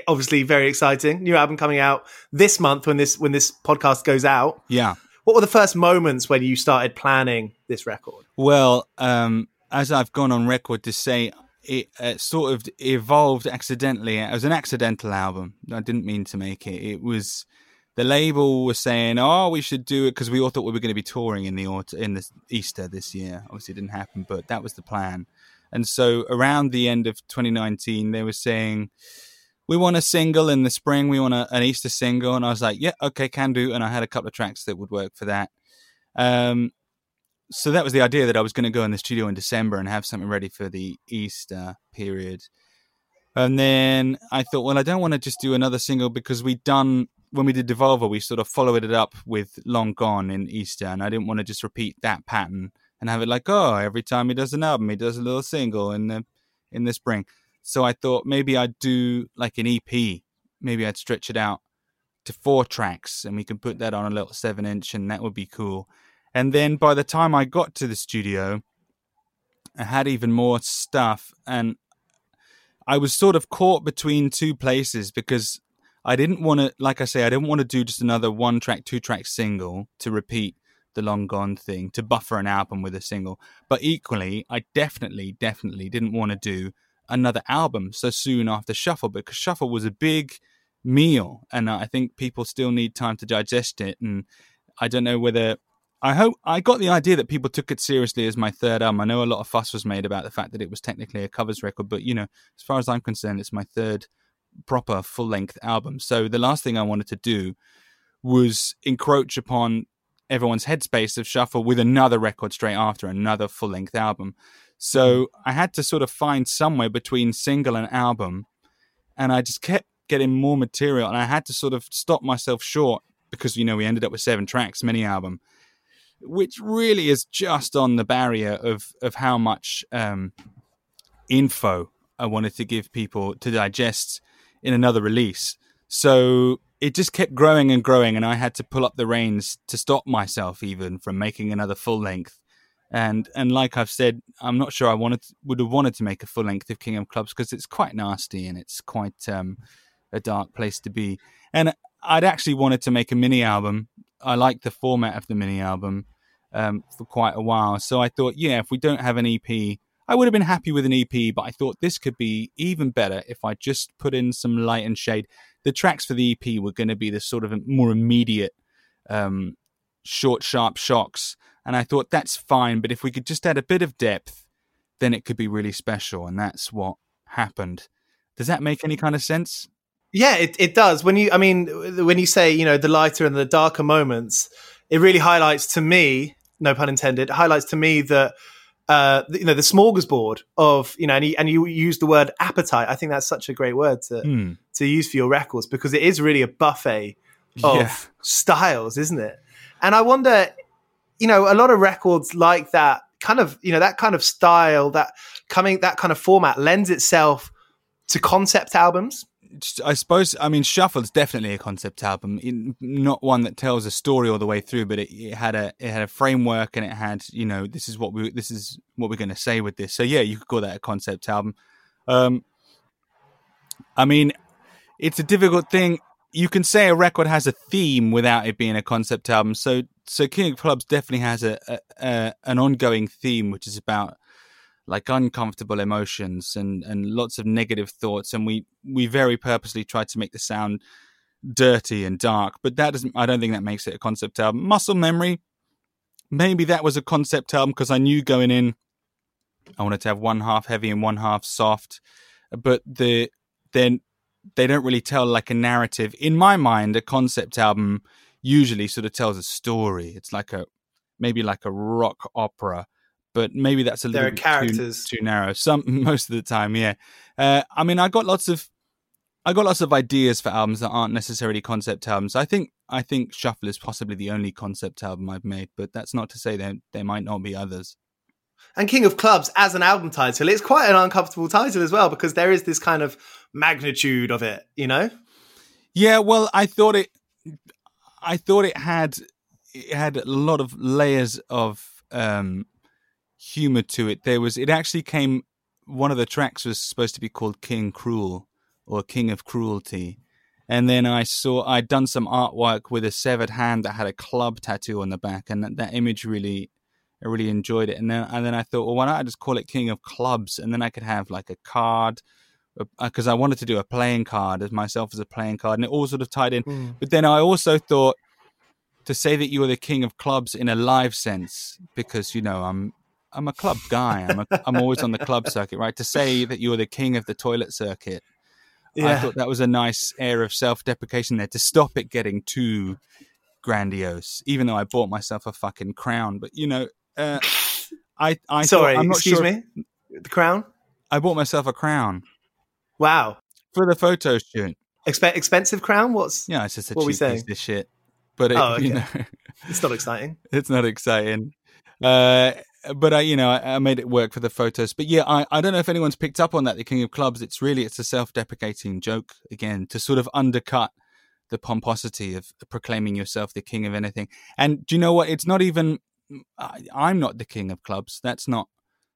obviously very exciting. New album coming out this month when this when this podcast goes out. Yeah. What were the first moments when you started planning this record? Well, um, as I've gone on record to say, it uh, sort of evolved accidentally. It was an accidental album. I didn't mean to make it. It was the label was saying, "Oh, we should do it" because we all thought we were going to be touring in the aut- in the Easter this year. Obviously, it didn't happen, but that was the plan. And so, around the end of 2019, they were saying, "We want a single in the spring. We want a, an Easter single." And I was like, "Yeah, okay, can do." And I had a couple of tracks that would work for that. Um, so that was the idea that I was going to go in the studio in December and have something ready for the Easter period. And then I thought, well, I don't want to just do another single because we'd done when we did Devolver, we sort of followed it up with Long Gone in Easter, and I didn't want to just repeat that pattern and have it like, oh, every time he does an album, he does a little single in the in the spring. So I thought maybe I'd do like an EP. Maybe I'd stretch it out to four tracks, and we can put that on a little seven inch, and that would be cool. And then by the time I got to the studio, I had even more stuff, and I was sort of caught between two places because I didn't want to, like I say, I didn't want to do just another one track, two track single to repeat the long gone thing, to buffer an album with a single. But equally, I definitely, definitely didn't want to do another album so soon after Shuffle because Shuffle was a big meal and I think people still need time to digest it. And I don't know whether I hope I got the idea that people took it seriously as my third album. I know a lot of fuss was made about the fact that it was technically a covers record, but you know, as far as I'm concerned, it's my third proper full length album. So the last thing I wanted to do was encroach upon everyone's headspace of shuffle with another record straight after another full length album. So I had to sort of find somewhere between single and album, and I just kept getting more material, and I had to sort of stop myself short because you know we ended up with seven tracks, mini album which really is just on the barrier of of how much um, info I wanted to give people to digest in another release. So it just kept growing and growing, and I had to pull up the reins to stop myself even from making another full length. And and like I've said, I'm not sure I wanted would have wanted to make a full length of King of Clubs because it's quite nasty and it's quite um, a dark place to be. And I'd actually wanted to make a mini album. I like the format of the mini album, um, for quite a while. So I thought, yeah, if we don't have an EP, I would have been happy with an EP, but I thought this could be even better if I just put in some light and shade. The tracks for the EP were going to be the sort of more immediate, um, short, sharp shocks. And I thought that's fine, but if we could just add a bit of depth, then it could be really special. And that's what happened. Does that make any kind of sense? Yeah, it, it does. When you, I mean, when you say, you know, the lighter and the darker moments, it really highlights to me no pun intended, highlights to me that uh, you know the smorgasbord of you know, and you, and you use the word appetite. I think that's such a great word to mm. to use for your records because it is really a buffet of yeah. styles, isn't it? And I wonder, you know, a lot of records like that kind of you know that kind of style that coming that kind of format lends itself to concept albums I suppose I mean Shuffle is definitely a concept album, not one that tells a story all the way through, but it, it, had a it had a framework and it had you know this is what we this is what we're going to say with this. So yeah, you could call that a concept album. Um, I mean, it's a difficult thing. You can say a record has a theme without it being a concept album. So so King of Clubs definitely has a, a, a an ongoing theme, which is about like uncomfortable emotions and and lots of negative thoughts and we we very purposely tried to make the sound dirty and dark but that doesn't i don't think that makes it a concept album. Muscle memory maybe that was a concept album because i knew going in i wanted to have one half heavy and one half soft but the then they don't really tell like a narrative. In my mind a concept album usually sort of tells a story it's like a maybe like a rock opera but maybe that's a there little bit characters. Too, too, narrow. Some most of the time, yeah. Uh, I mean, I got lots of I got lots of ideas for albums that aren't necessarily concept albums. I think I think Shuffle is possibly the only concept album I've made, but that's not to say there there might not be others. And King of Clubs as an album title, it's quite an uncomfortable title as well because there is this kind of magnitude of it, you know. Yeah, well, I thought it. I thought it had it had a lot of layers of um, humor to it. There was it actually came one of the tracks was supposed to be called King Cruel or King of Cruelty. And then I saw I'd done some artwork with a severed hand that had a club tattoo on the back, and that, that image really, I really enjoyed it. And then and then I thought, well, why not I just call it King of Clubs, and then I could have like a card, because uh, I wanted to do a playing card as myself as a playing card, and it all sort of tied in. Mm. But then I also thought to say that you were the king of clubs in a live sense, because you know I'm I'm a club guy. I'm a, I'm always on the club circuit, right? To say that you're the king of the toilet circuit, yeah. I thought that was a nice air of self-deprecation there to stop it getting too grandiose. Even though I bought myself a fucking crown, but you know, uh, I I sorry, thought, I'm not excuse sure me, the crown. I bought myself a crown. Wow, for the photo shoot. Exp- expensive crown? What's yeah? It's just a what cheap piece of shit. But it, oh, okay. you know, it's not exciting. It's not exciting. Uh, but I, you know, I, I, made it work for the photos. But yeah, I, I don't know if anyone's picked up on that. The King of Clubs. It's really it's a self-deprecating joke again to sort of undercut the pomposity of proclaiming yourself the king of anything. And do you know what? It's not even. I, I'm not the king of clubs. That's not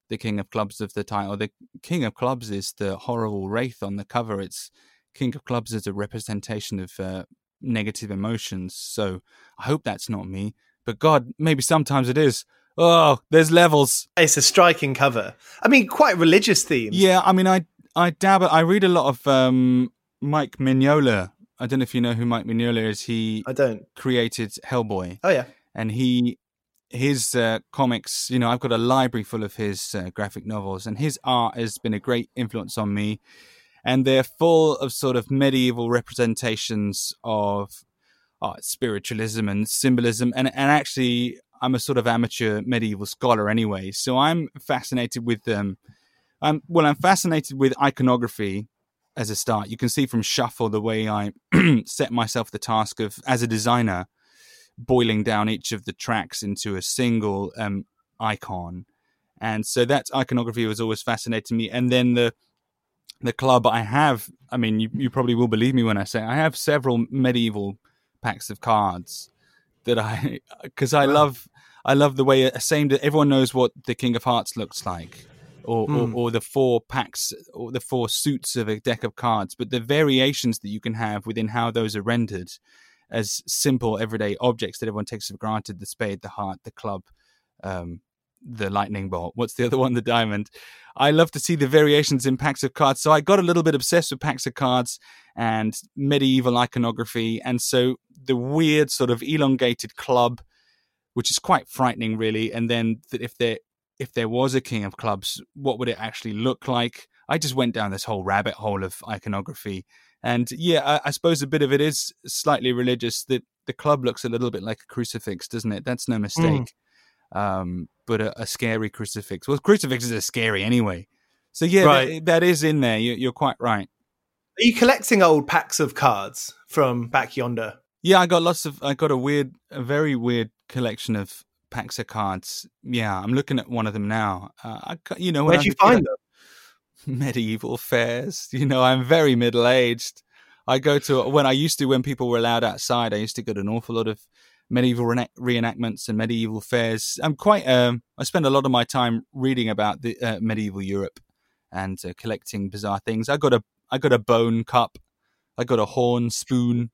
the king of clubs of the title. The king of clubs is the horrible wraith on the cover. It's king of clubs is a representation of uh, negative emotions. So I hope that's not me. But God, maybe sometimes it is. Oh, there's levels. It's a striking cover. I mean, quite religious themes. Yeah, I mean, I I dab. I read a lot of um, Mike Mignola. I don't know if you know who Mike Mignola is. He I don't created Hellboy. Oh yeah, and he his uh, comics. You know, I've got a library full of his uh, graphic novels, and his art has been a great influence on me. And they're full of sort of medieval representations of uh, spiritualism and symbolism, and and actually I'm a sort of amateur medieval scholar anyway, so I'm fascinated with them. Um, well, I'm fascinated with iconography as a start. You can see from Shuffle the way I set myself the task of, as a designer, boiling down each of the tracks into a single um, icon, and so that iconography was always fascinating me. And then the the club I have, I mean, you, you probably will believe me when I say I have several medieval packs of cards that I because I wow. love I love the way same that everyone knows what the King of Hearts looks like. Or, mm. or, hmm. or, the four packs or the four suits of a deck of cards, but the variations that you can have within how those are rendered as simple everyday objects that everyone takes for granted the spade, the heart, the club, um, the lightning bolt. What's the other one? The diamond. I love to see the variations in packs of cards. So I got a little bit obsessed with packs of cards and medieval iconography. And so the weird sort of elongated club, which is quite frightening, really. And then if there if there was a king of clubs, what would it actually look like? I just went down this whole rabbit hole of iconography. And yeah, I, I suppose a bit of it is slightly religious. That the club looks a little bit like a crucifix, doesn't it? That's no mistake. Mm. Um, but a, a, scary crucifix. Well, crucifixes are scary anyway. So yeah, right. that, that is in there. You, are quite right. Are you collecting old packs of cards from back yonder? Yeah, I got lots of. I got a weird, a very weird collection of packs of cards. Yeah, I'm looking at one of them now. Uh, I, you know, where'd you find them? Medieval fairs. You know, I'm very middle aged. I go to when I used to when people were allowed outside. I used to go to an awful lot of medieval re- reenactments and medieval fairs. I'm quite. Um, I spend a lot of my time reading about the uh, medieval Europe and uh, collecting bizarre things. I got a I got a bone cup. I got a horn spoon.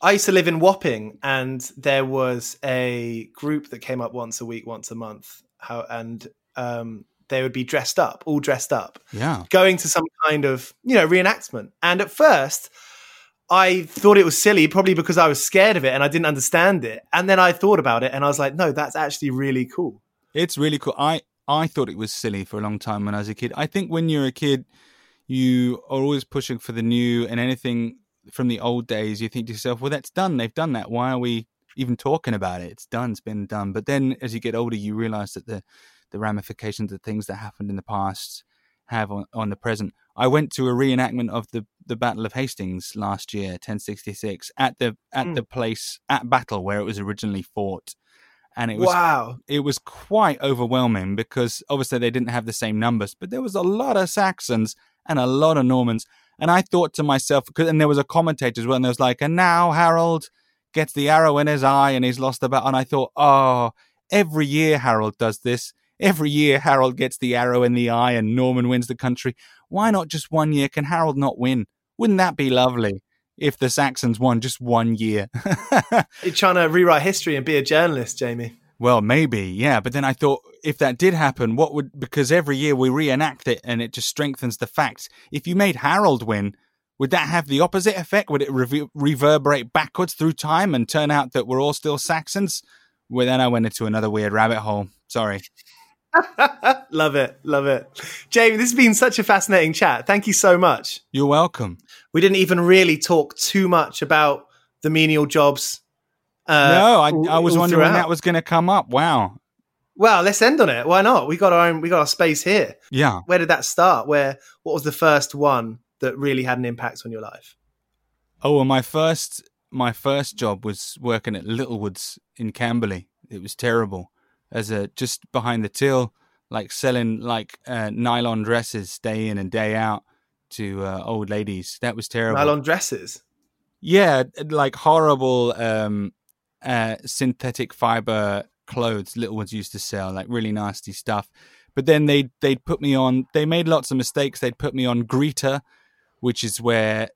I used to live in Wapping, and there was a group that came up once a week, once a month. How and um, they would be dressed up, all dressed up, yeah, going to some kind of you know reenactment. And at first, I thought it was silly, probably because I was scared of it and I didn't understand it. And then I thought about it and I was like, no, that's actually really cool. It's really cool. I, I thought it was silly for a long time when I was a kid. I think when you're a kid, you are always pushing for the new and anything from the old days, you think to yourself, well, that's done. They've done that. Why are we even talking about it? It's done. It's been done. But then as you get older, you realize that the, the ramifications of things that happened in the past have on, on the present. I went to a reenactment of the, the Battle of Hastings last year, 1066, at the at mm. the place at Battle where it was originally fought, and it was wow. It was quite overwhelming because obviously they didn't have the same numbers, but there was a lot of Saxons and a lot of Normans, and I thought to myself, and there was a commentator as well, and there was like, and now Harold gets the arrow in his eye and he's lost the battle, and I thought, oh, every year Harold does this Every year, Harold gets the arrow in the eye and Norman wins the country. Why not just one year? Can Harold not win? Wouldn't that be lovely? If the Saxons won just one year. You're trying to rewrite history and be a journalist, Jamie. Well, maybe, yeah. But then I thought if that did happen, what would, because every year we reenact it and it just strengthens the facts. If you made Harold win, would that have the opposite effect? Would it re- reverberate backwards through time and turn out that we're all still Saxons? Well, then I went into another weird rabbit hole. Sorry. love it. Love it. Jamie, this has been such a fascinating chat. Thank you so much. You're welcome. We didn't even really talk too much about the menial jobs. Uh, no, I, I was wondering when that was going to come up. Wow. Well, let's end on it. Why not? We got our own. We got our space here. Yeah. Where did that start? Where? What was the first one that really had an impact on your life? Oh, well, my first my first job was working at Littlewoods in Camberley. It was terrible as a just behind the till, like selling like uh, nylon dresses day in and day out to uh, old ladies. That was terrible. Nylon dresses. Yeah, like horrible um, uh, synthetic fiber clothes. Littlewoods used to sell like really nasty stuff. But then they they'd put me on. They made lots of mistakes. They'd put me on greeter, which is where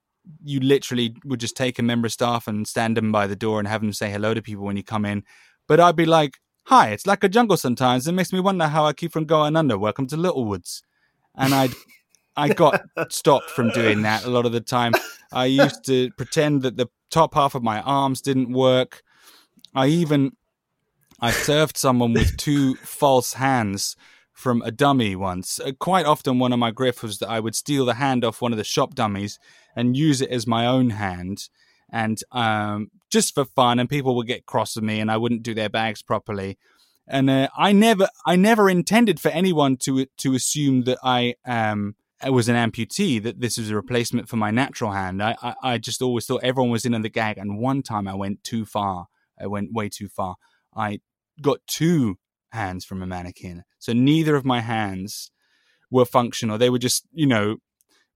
you literally would just take a member of staff and stand them by the door and have them say hello to people when you come in. But I'd be like, "Hi, it's like a jungle sometimes. It makes me wonder how I keep from going under. Welcome to Littlewoods." And I'd I got stopped from doing that a lot of the time. I used to pretend that the top half of my arms didn't work. I even I served someone with two false hands from a dummy once. Uh, quite often, one of my grifts was that I would steal the hand off one of the shop dummies and use it as my own hand, and um, just for fun. And people would get cross with me, and I wouldn't do their bags properly. And uh, I never, I never intended for anyone to to assume that I um was an amputee, that this was a replacement for my natural hand. I, I, I just always thought everyone was in on the gag. And one time I went too far. I went way too far. I got two hands from a mannequin. So neither of my hands were functional. They were just, you know,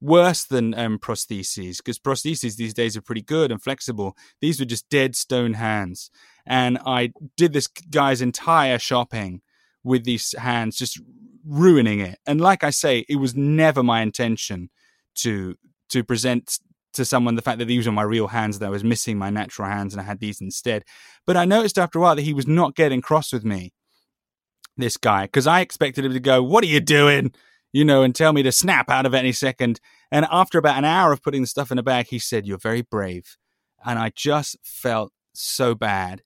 worse than um, prostheses because prostheses these days are pretty good and flexible. These were just dead stone hands. And I did this guy's entire shopping with these hands, just ruining it. And like I say, it was never my intention to to present to someone the fact that these were my real hands, that I was missing my natural hands and I had these instead. But I noticed after a while that he was not getting cross with me, this guy, because I expected him to go, What are you doing? You know, and tell me to snap out of any second. And after about an hour of putting the stuff in a bag, he said, You're very brave. And I just felt so bad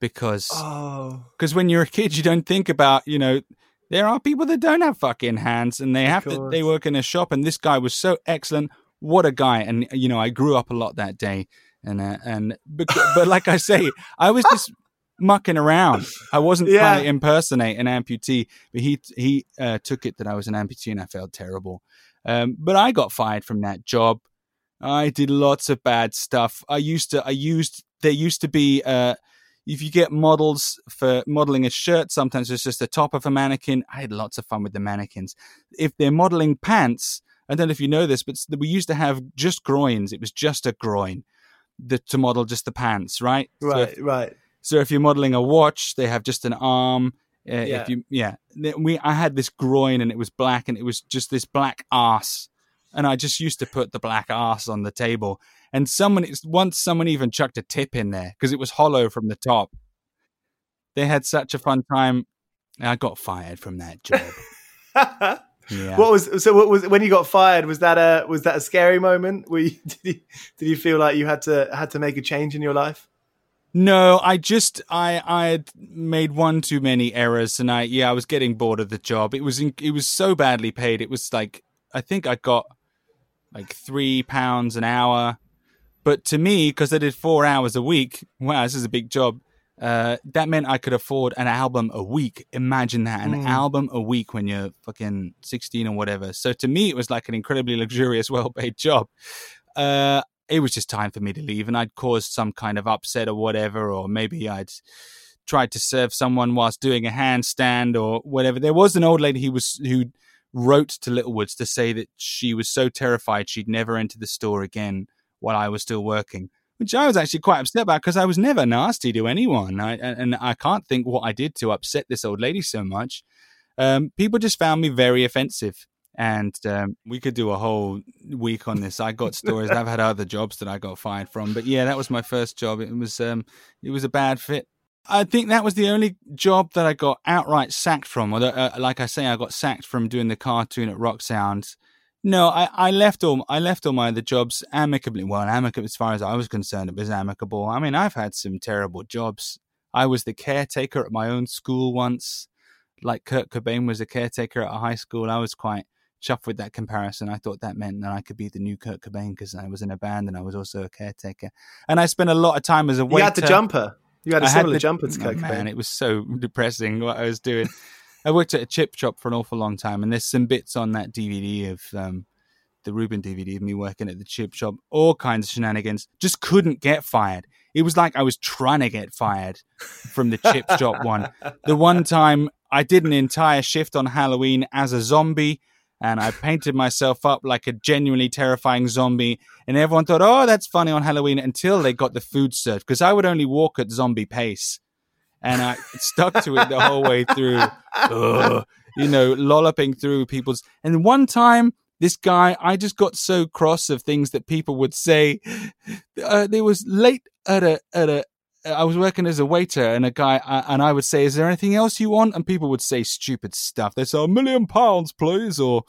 because because Oh, when you're a kid, you don't think about, you know, there are people that don't have fucking hands and they have to, they work in a shop. And this guy was so excellent. What a guy. And, you know, I grew up a lot that day. And, uh, and, but, but like I say, I was just mucking around. I wasn't Yeah. trying to impersonate an amputee, but he, he uh, took it that I was an amputee and I felt terrible. Um, but I got fired from that job. I did lots of bad stuff. I used to, I used, there used to be, uh, if you get models for modeling a shirt, sometimes it's just the top of a mannequin. I had lots of fun with the mannequins. If they're modeling pants, I don't know if you know this, but we used to have just groins. It was just a groin the, to model just the pants, right? So right, if, right. So if you're modeling a watch, they have just an arm. Uh, Yeah. If you, yeah, we I had this groin and it was black and it was just this black ass, and I just used to put the black ass on the table. And someone once someone even chucked a tip in there because it was hollow from the top. They had such a fun time. I got fired from that job. Yeah. What was so? What was when you got fired? Was that a was that a scary moment? Were you, did you did you feel like you had to had to make a change in your life? No, I just I I had made one too many errors, and I yeah I was getting bored of the job. It was in, it was so badly paid. It was like I think I got like three pounds an hour, but to me because I did four hours a week, wow, this is a big job. Uh, that meant I could afford an album a week. Imagine that, an Mm. album a week when you're fucking sixteen or whatever. So to me, it was like an incredibly luxurious, well-paid job. Uh, it was just time for me to leave and I'd caused some kind of upset or whatever, or maybe I'd tried to serve someone whilst doing a handstand or whatever. There was an old lady who was who wrote to Littlewoods to say that she was so terrified she'd never enter the store again while I was still working, which I was actually quite upset about because I was never nasty to anyone. I, and I can't think what I did to upset this old lady so much. Um, people just found me very offensive and um, we could do a whole week on this. I got stories. I've had other jobs that I got fired from, but yeah, that was my first job. It was um, it was a bad fit. I think that was the only job that I got outright sacked from. Although, uh, like I say, I got sacked from doing the cartoon at Rock Sound. No, I, I left all I left all my other jobs amicably. Well, amicable as far as I was concerned, it was amicable. I mean, I've had some terrible jobs. I was the caretaker at my own school once. Like Kurt Cobain was a caretaker at a high school. I was quite chuffed with that comparison. I thought that meant that I could be the new Kurt Cobain because I was in a band and I was also a caretaker. And I spent a lot of time as a waiter. You had the jumper. You had a I had similar the- jumper to oh, Kurt man, Cobain. it was so depressing what I was doing. I worked at a chip shop for an awful long time, and there's some bits on that DVD of um, the Reuben DVD of me working at the chip shop, all kinds of shenanigans. Just couldn't get fired. It was like I was trying to get fired from the chip shop one. The one time I did an entire shift on Halloween as a zombie and I painted myself up like a genuinely terrifying zombie. And everyone thought, oh, that's funny on Halloween until they got the food served because I would only walk at zombie pace. And I stuck to it the whole way through, Ugh. you know, lolloping through people's. And one time, this guy, I just got so cross of things that people would say. Uh, there was late at a at a I was working as a waiter, and a guy, uh, and I would say, "Is there anything else you want?" And people would say stupid stuff. They say, "A million pounds, please," or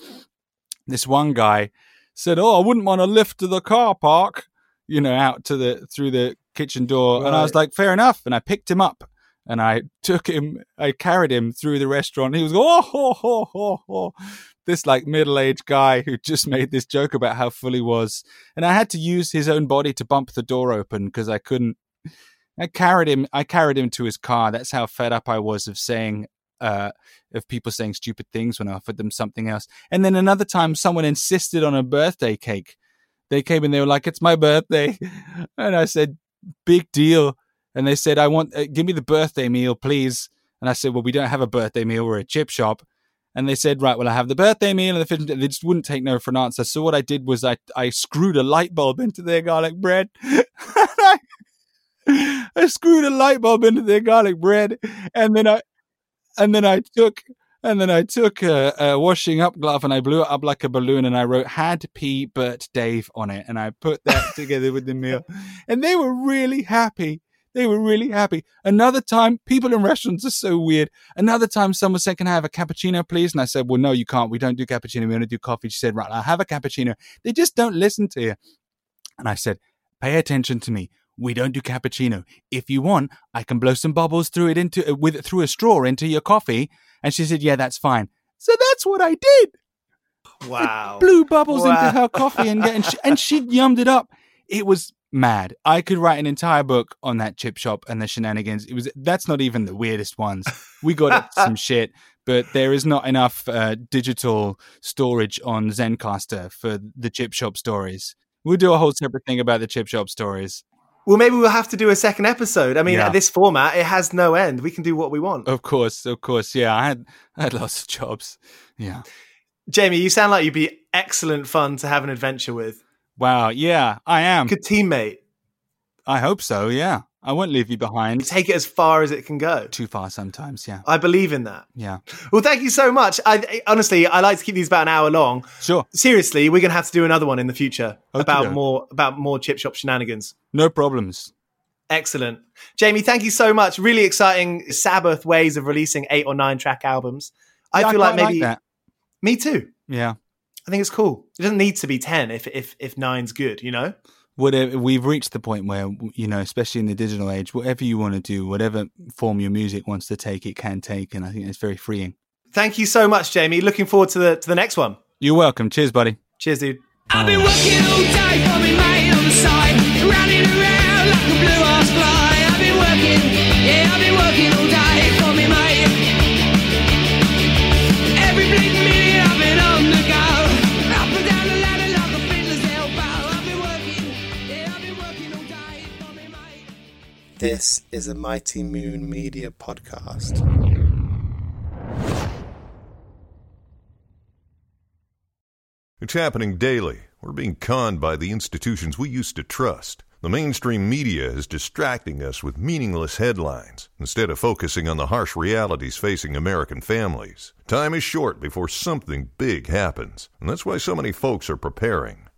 this one guy said, "Oh, I wouldn't want to lift to the car park," you know, out to the through the kitchen door, right. and I was like, "Fair enough," and I picked him up. And I took him, I carried him through the restaurant. He was going, oh, ho, ho, ho, ho. This like middle aged guy who just made this joke about how full he was. And I had to use his own body to bump the door open because I couldn't I carried him. I carried him to his car. That's how fed up I was of saying, uh, of people saying stupid things when I offered them something else. And then another time, someone insisted on a birthday cake. They came and they were like, "It's my birthday," and I said, "Big deal." And they said, "I want, uh, give me the birthday meal, please." And I said, "Well, we don't have a birthday meal. We're a chip shop." And they said, right, well, I have the birthday meal. And they just wouldn't take no for an answer. So what I did was I, I screwed a light bulb into their garlic bread. I screwed a light bulb into their garlic bread, and then I, and then I took, and then I took a, a, washing up glove and I blew it up like a balloon, and I wrote "Had P Bert Dave" on it, and I put that together with the meal, and they were really happy. They were really happy. Another time, people in restaurants are so weird. Another time, someone said, Can I have a cappuccino, please? And I said, Well, no, you can't. We don't do cappuccino. We only do coffee. She said, Right, I'll have a cappuccino. They just don't listen to you. And I said, Pay attention to me we don't do cappuccino. If you want, I can blow some bubbles through it into uh, with it through a straw into your coffee. And she said, "Yeah, that's fine." So that's what I did. Wow! blew bubbles wow. into her coffee and and she, and she yummed it up. It was mad. I could write an entire book on that chip shop and the shenanigans. It was that's not even the weirdest ones. We got some shit, but there is not enough uh, digital storage on Zencastr for the chip shop stories. We'll do a whole separate thing about the chip shop stories. Well, maybe we'll have to do a second episode. I mean, yeah. this format, it has no end. We can do what we want. Of course, of course. Yeah, I had I had lots of jobs. Yeah. Jamie, you sound like you'd be excellent fun to have an adventure with. Wow, yeah, I am. Good teammate. I hope so, yeah. I won't leave you behind. Take it as far as it can go. Too far sometimes, yeah. I believe in that. Yeah. Well, thank you so much. I honestly, I like to keep these about an hour long. Sure. Seriously, we're gonna have to do another one in the future okay, about more about more chip shop shenanigans. No problems. Excellent, Jamie. Thank you so much. Really exciting Sabbath ways of releasing eight or nine track albums. I feel I like maybe like me too. Yeah, I think it's cool. It doesn't need to be ten if if if nine's good. You know whatever we've reached the point where you know especially in the digital age whatever you want to do whatever form your music wants to take it can take and i think it's very freeing. Thank you so much jamie. Looking forward to the to the next one. You're welcome. Cheers buddy. Cheers dude. I've been working all day for me mate on the side, running around like a blue ass This is a Mighty Moon Media podcast. It's happening daily. We're being conned by the institutions we used to trust. The mainstream media is distracting us with meaningless headlines instead of focusing on the harsh realities facing American families. Time is short before something big happens, and that's why so many folks are preparing.